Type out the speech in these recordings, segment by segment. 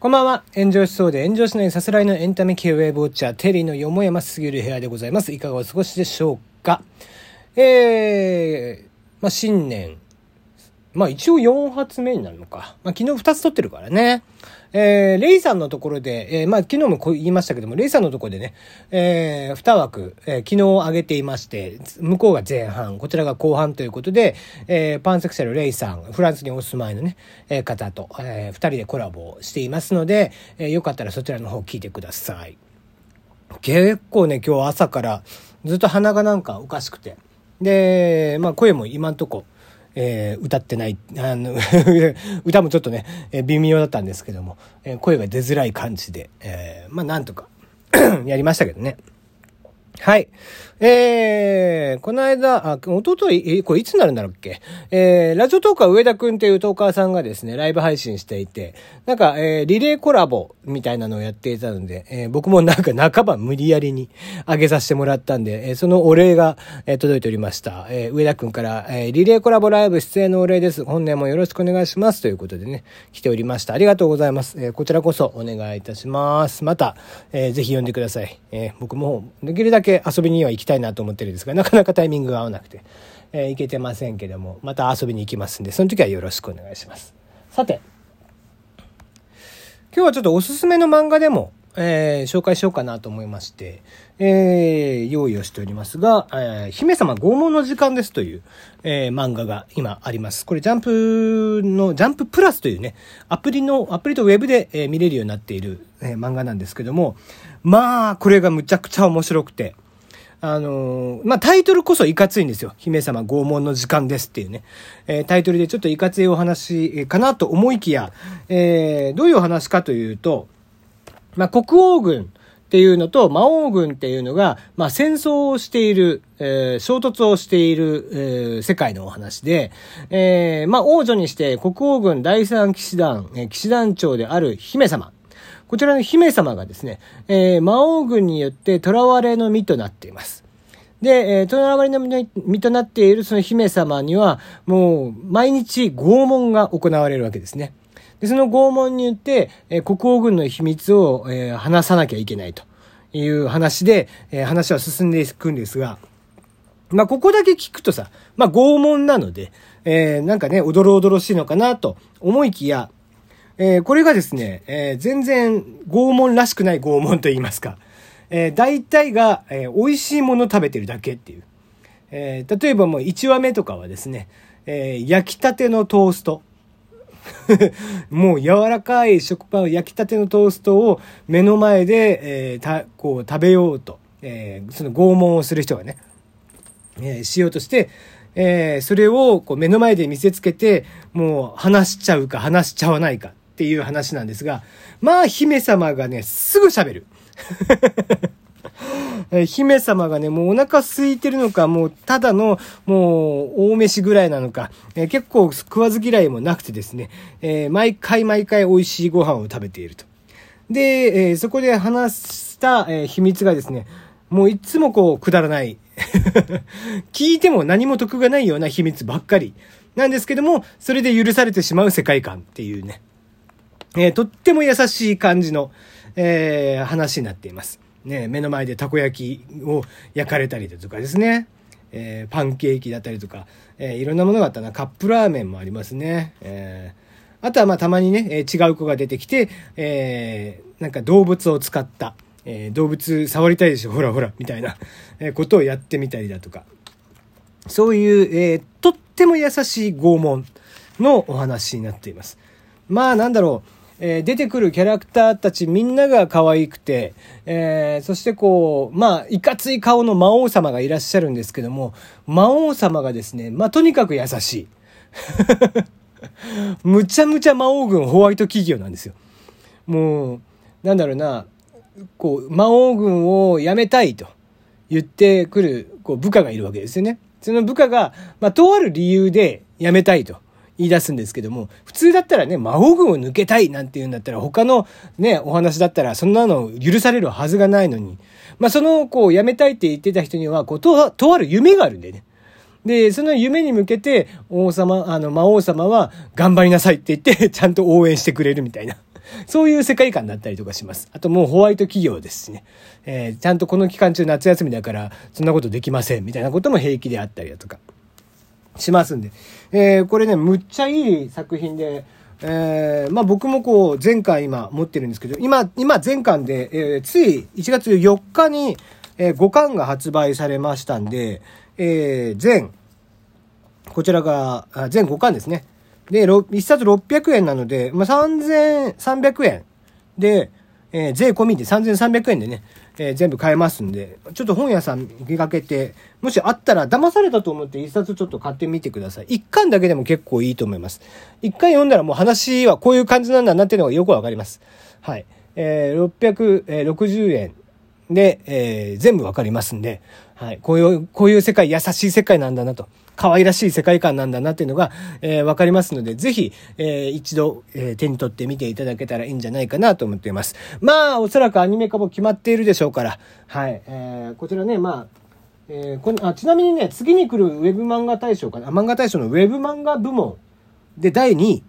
こんばんは。炎上しそうで炎上しないさすらいのエンタメ系ウェブウォッチャー、テリーのよもやますぎる部屋でございます。いかがお過ごしでしょうか？えー、まあ、新年。まあ、一応4発目になるのか。まあ、昨日2つ撮ってるからね。えー、レイさんのところで、えー、まあ、昨日もこう言いましたけども、レイさんのところでね、えー、2枠、えー、昨日上げていまして、向こうが前半、こちらが後半ということで、えー、パンセクシャルレイさん、フランスにお住まいのね、えー、方と、えー、2人でコラボしていますので、えー、よかったらそちらの方聞いてください。結構ね、今日朝からずっと鼻がなんかおかしくて。で、まあ声も今んとこ、えー、歌ってない、あの歌もちょっとね、えー、微妙だったんですけども、えー、声が出づらい感じで、えー、まあなんとか やりましたけどね。はい。えー、この間、あ、おととい、これいつになるんだろうっけ？えー、ラジオトーカー上田くんっていうトーカーさんがですね、ライブ配信していて、なんか、えー、リレーコラボみたいなのをやっていたので、えー、僕もなんか半ば無理やりに上げさせてもらったんで、えー、そのお礼が、えー、届いておりました。えー、上田くんから、えー、リレーコラボライブ出演のお礼です。本年もよろしくお願いします。ということでね、来ておりました。ありがとうございます。えー、こちらこそお願いいたします。また、えー、ぜひ呼んでください。えー、僕もできるだけ遊びには行きたいなと思ってるんですが、なかなかタイミングが合わなくて、えー、行けてませんけども、また遊びに行きますんで、その時はよろしくお願いします。さて、今日はちょっとおすすめの漫画でも、えー、紹介しようかなと思いまして、えー、用意をしておりますが、えー、姫様拷問の時間ですという、え、漫画が今あります。これジャンプの、ジャンププラスというね、アプリの、アプリとウェブで、え、見れるようになっている、え、漫画なんですけども、まあ、これがむちゃくちゃ面白くて、あの、まあ、タイトルこそいかついんですよ。姫様拷問の時間ですっていうね。えー、タイトルでちょっといかついお話かなと思いきや、えー、どういうお話かというと、まあ、国王軍っていうのと魔王軍っていうのが、まあ、戦争をしている、えー、衝突をしている、えー、世界のお話で、えー、まあ、王女にして国王軍第三騎士団、えー、騎士団長である姫様。こちらの姫様がですね、えー、魔王軍によって囚われの身となっています。で、えー、囚われの身となっているその姫様には、もう、毎日拷問が行われるわけですね。で、その拷問によって、えー、国王軍の秘密を、えー、話さなきゃいけないという話で、えー、話は進んでいくんですが、まあ、ここだけ聞くとさ、まあ、拷問なので、えー、なんかね、おどろおどろしいのかなと思いきや、えー、これがですね、えー、全然拷問らしくない拷問と言いますか、えー、大体が、えー、美味しいもの食べてるだけっていう。えー、例えばもう1話目とかはですね、えー、焼きたてのトースト。もう柔らかい食パン、焼きたてのトーストを目の前で、えー、こう食べようと、えー、その拷問をする人がね、えー、しようとして、え、それをこう目の前で見せつけて、もう話しちゃうか話しちゃわないか。っていう話なんですが、まあ姫様がね、すぐ喋る。え姫様がね、もうお腹空いてるのか、もうただの、もう大飯ぐらいなのか、えー、結構食わず嫌いもなくてですね、えー、毎回毎回美味しいご飯を食べていると。で、え、そこで話した、え秘密がですね、もういつもこう、くだらない。聞いても何も得がないような秘密ばっかり。なんですけども、それで許されてしまう世界観っていうね。えー、とっても優しい感じの、えー、話になっています。ね、目の前でたこ焼きを焼かれたりだとかですね、えー、パンケーキだったりとか、えー、いろんなものがあったな、カップラーメンもありますね。えー、あとはまあたまにね、え、違う子が出てきて、え、なんか動物を使った、え、動物触りたいでしょ、ほらほら、みたいな、えことをやってみたりだとか、そういう、え、とっても優しい拷問のお話になっています。まあなんだろう、えー、出てくるキャラクターたちみんなが可愛くて、えー、そしてこう、まあ、いかつい顔の魔王様がいらっしゃるんですけども、魔王様がですね、まあ、とにかく優しい。むちゃむちゃ魔王軍ホワイト企業なんですよ。もう、なんだろうな、こう、魔王軍を辞めたいと言ってくる、こう、部下がいるわけですよね。その部下が、まあ、とある理由で辞めたいと。言い出すんですけども、普通だったらね、魔王軍を抜けたいなんて言うんだったら、他のね、お話だったら、そんなの許されるはずがないのに、まあ、その、こう、辞めたいって言ってた人には、こう、と、とある夢があるんでね。で、その夢に向けて、王様、あの、魔王様は、頑張りなさいって言って、ちゃんと応援してくれるみたいな。そういう世界観だったりとかします。あともうホワイト企業ですしね。えー、ちゃんとこの期間中夏休みだから、そんなことできません、みたいなことも平気であったりだとか、しますんで。えー、これね、むっちゃいい作品で、えー、まあ僕もこう、前回今持ってるんですけど、今、今前巻で、えー、つい1月4日に、えー、5巻が発売されましたんで、えー、全、こちらが、全5巻ですね。で、1冊600円なので、まあ、3300円で、えー、税込みで3300円でね、えー、全部買えますんで、ちょっと本屋さん見かけて、もしあったら騙されたと思って一冊ちょっと買ってみてください。一巻だけでも結構いいと思います。一巻読んだらもう話はこういう感じなんだなっていうのがよくわかります。はい。えー、660円で、えー、全部わかりますんで、はい。こういう、こういう世界、優しい世界なんだなと。可愛らしい世界観なんだなっていうのが、えー、わかりますので、ぜひ、えー、一度、えー、手に取って見ていただけたらいいんじゃないかなと思っています。まあ、おそらくアニメ化も決まっているでしょうから、はい。えー、こちらね、まあ、えー、こあちなみにね、次に来るウェブ漫画大賞かな、漫画大賞のウェブ漫画部門で第2位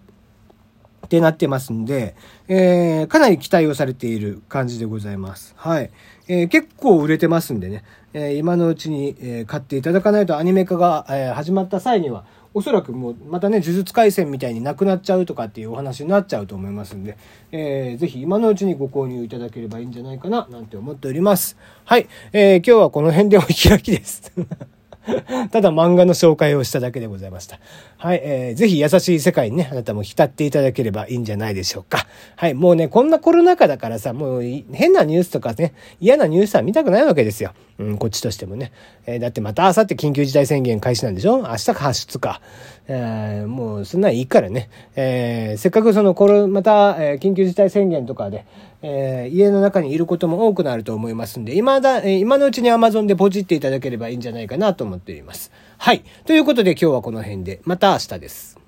ってなってますんで、えー、かなり期待をされている感じでございます。はい。えー、結構売れてますんでね、えー、今のうちに、え買っていただかないとアニメ化が、え始まった際には、おそらくもうまたね、呪術廻戦みたいになくなっちゃうとかっていうお話になっちゃうと思いますんで、えー、ぜひ今のうちにご購入いただければいいんじゃないかな、なんて思っております。はい。えー、今日はこの辺でお開きです。ただ漫画の紹介をしただけでございました。はい、えー、ぜひ優しい世界にね、あなたも浸っていただければいいんじゃないでしょうか。はい、もうね、こんなコロナ禍だからさ、もう変なニュースとかね、嫌なニュースは見たくないわけですよ。うん、こっちとしてもね。えー、だってまた明後日緊急事態宣言開始なんでしょ？明日発出か。えー、もうそんなんいいからね。えー、せっかくそのコロ、また、え、緊急事態宣言とかで、え、家の中にいることも多くなると思いますんで、今だ、え、今のうちに Amazon でポチっていただければいいんじゃないかなと思っております。はい。ということで今日はこの辺で、また明日です。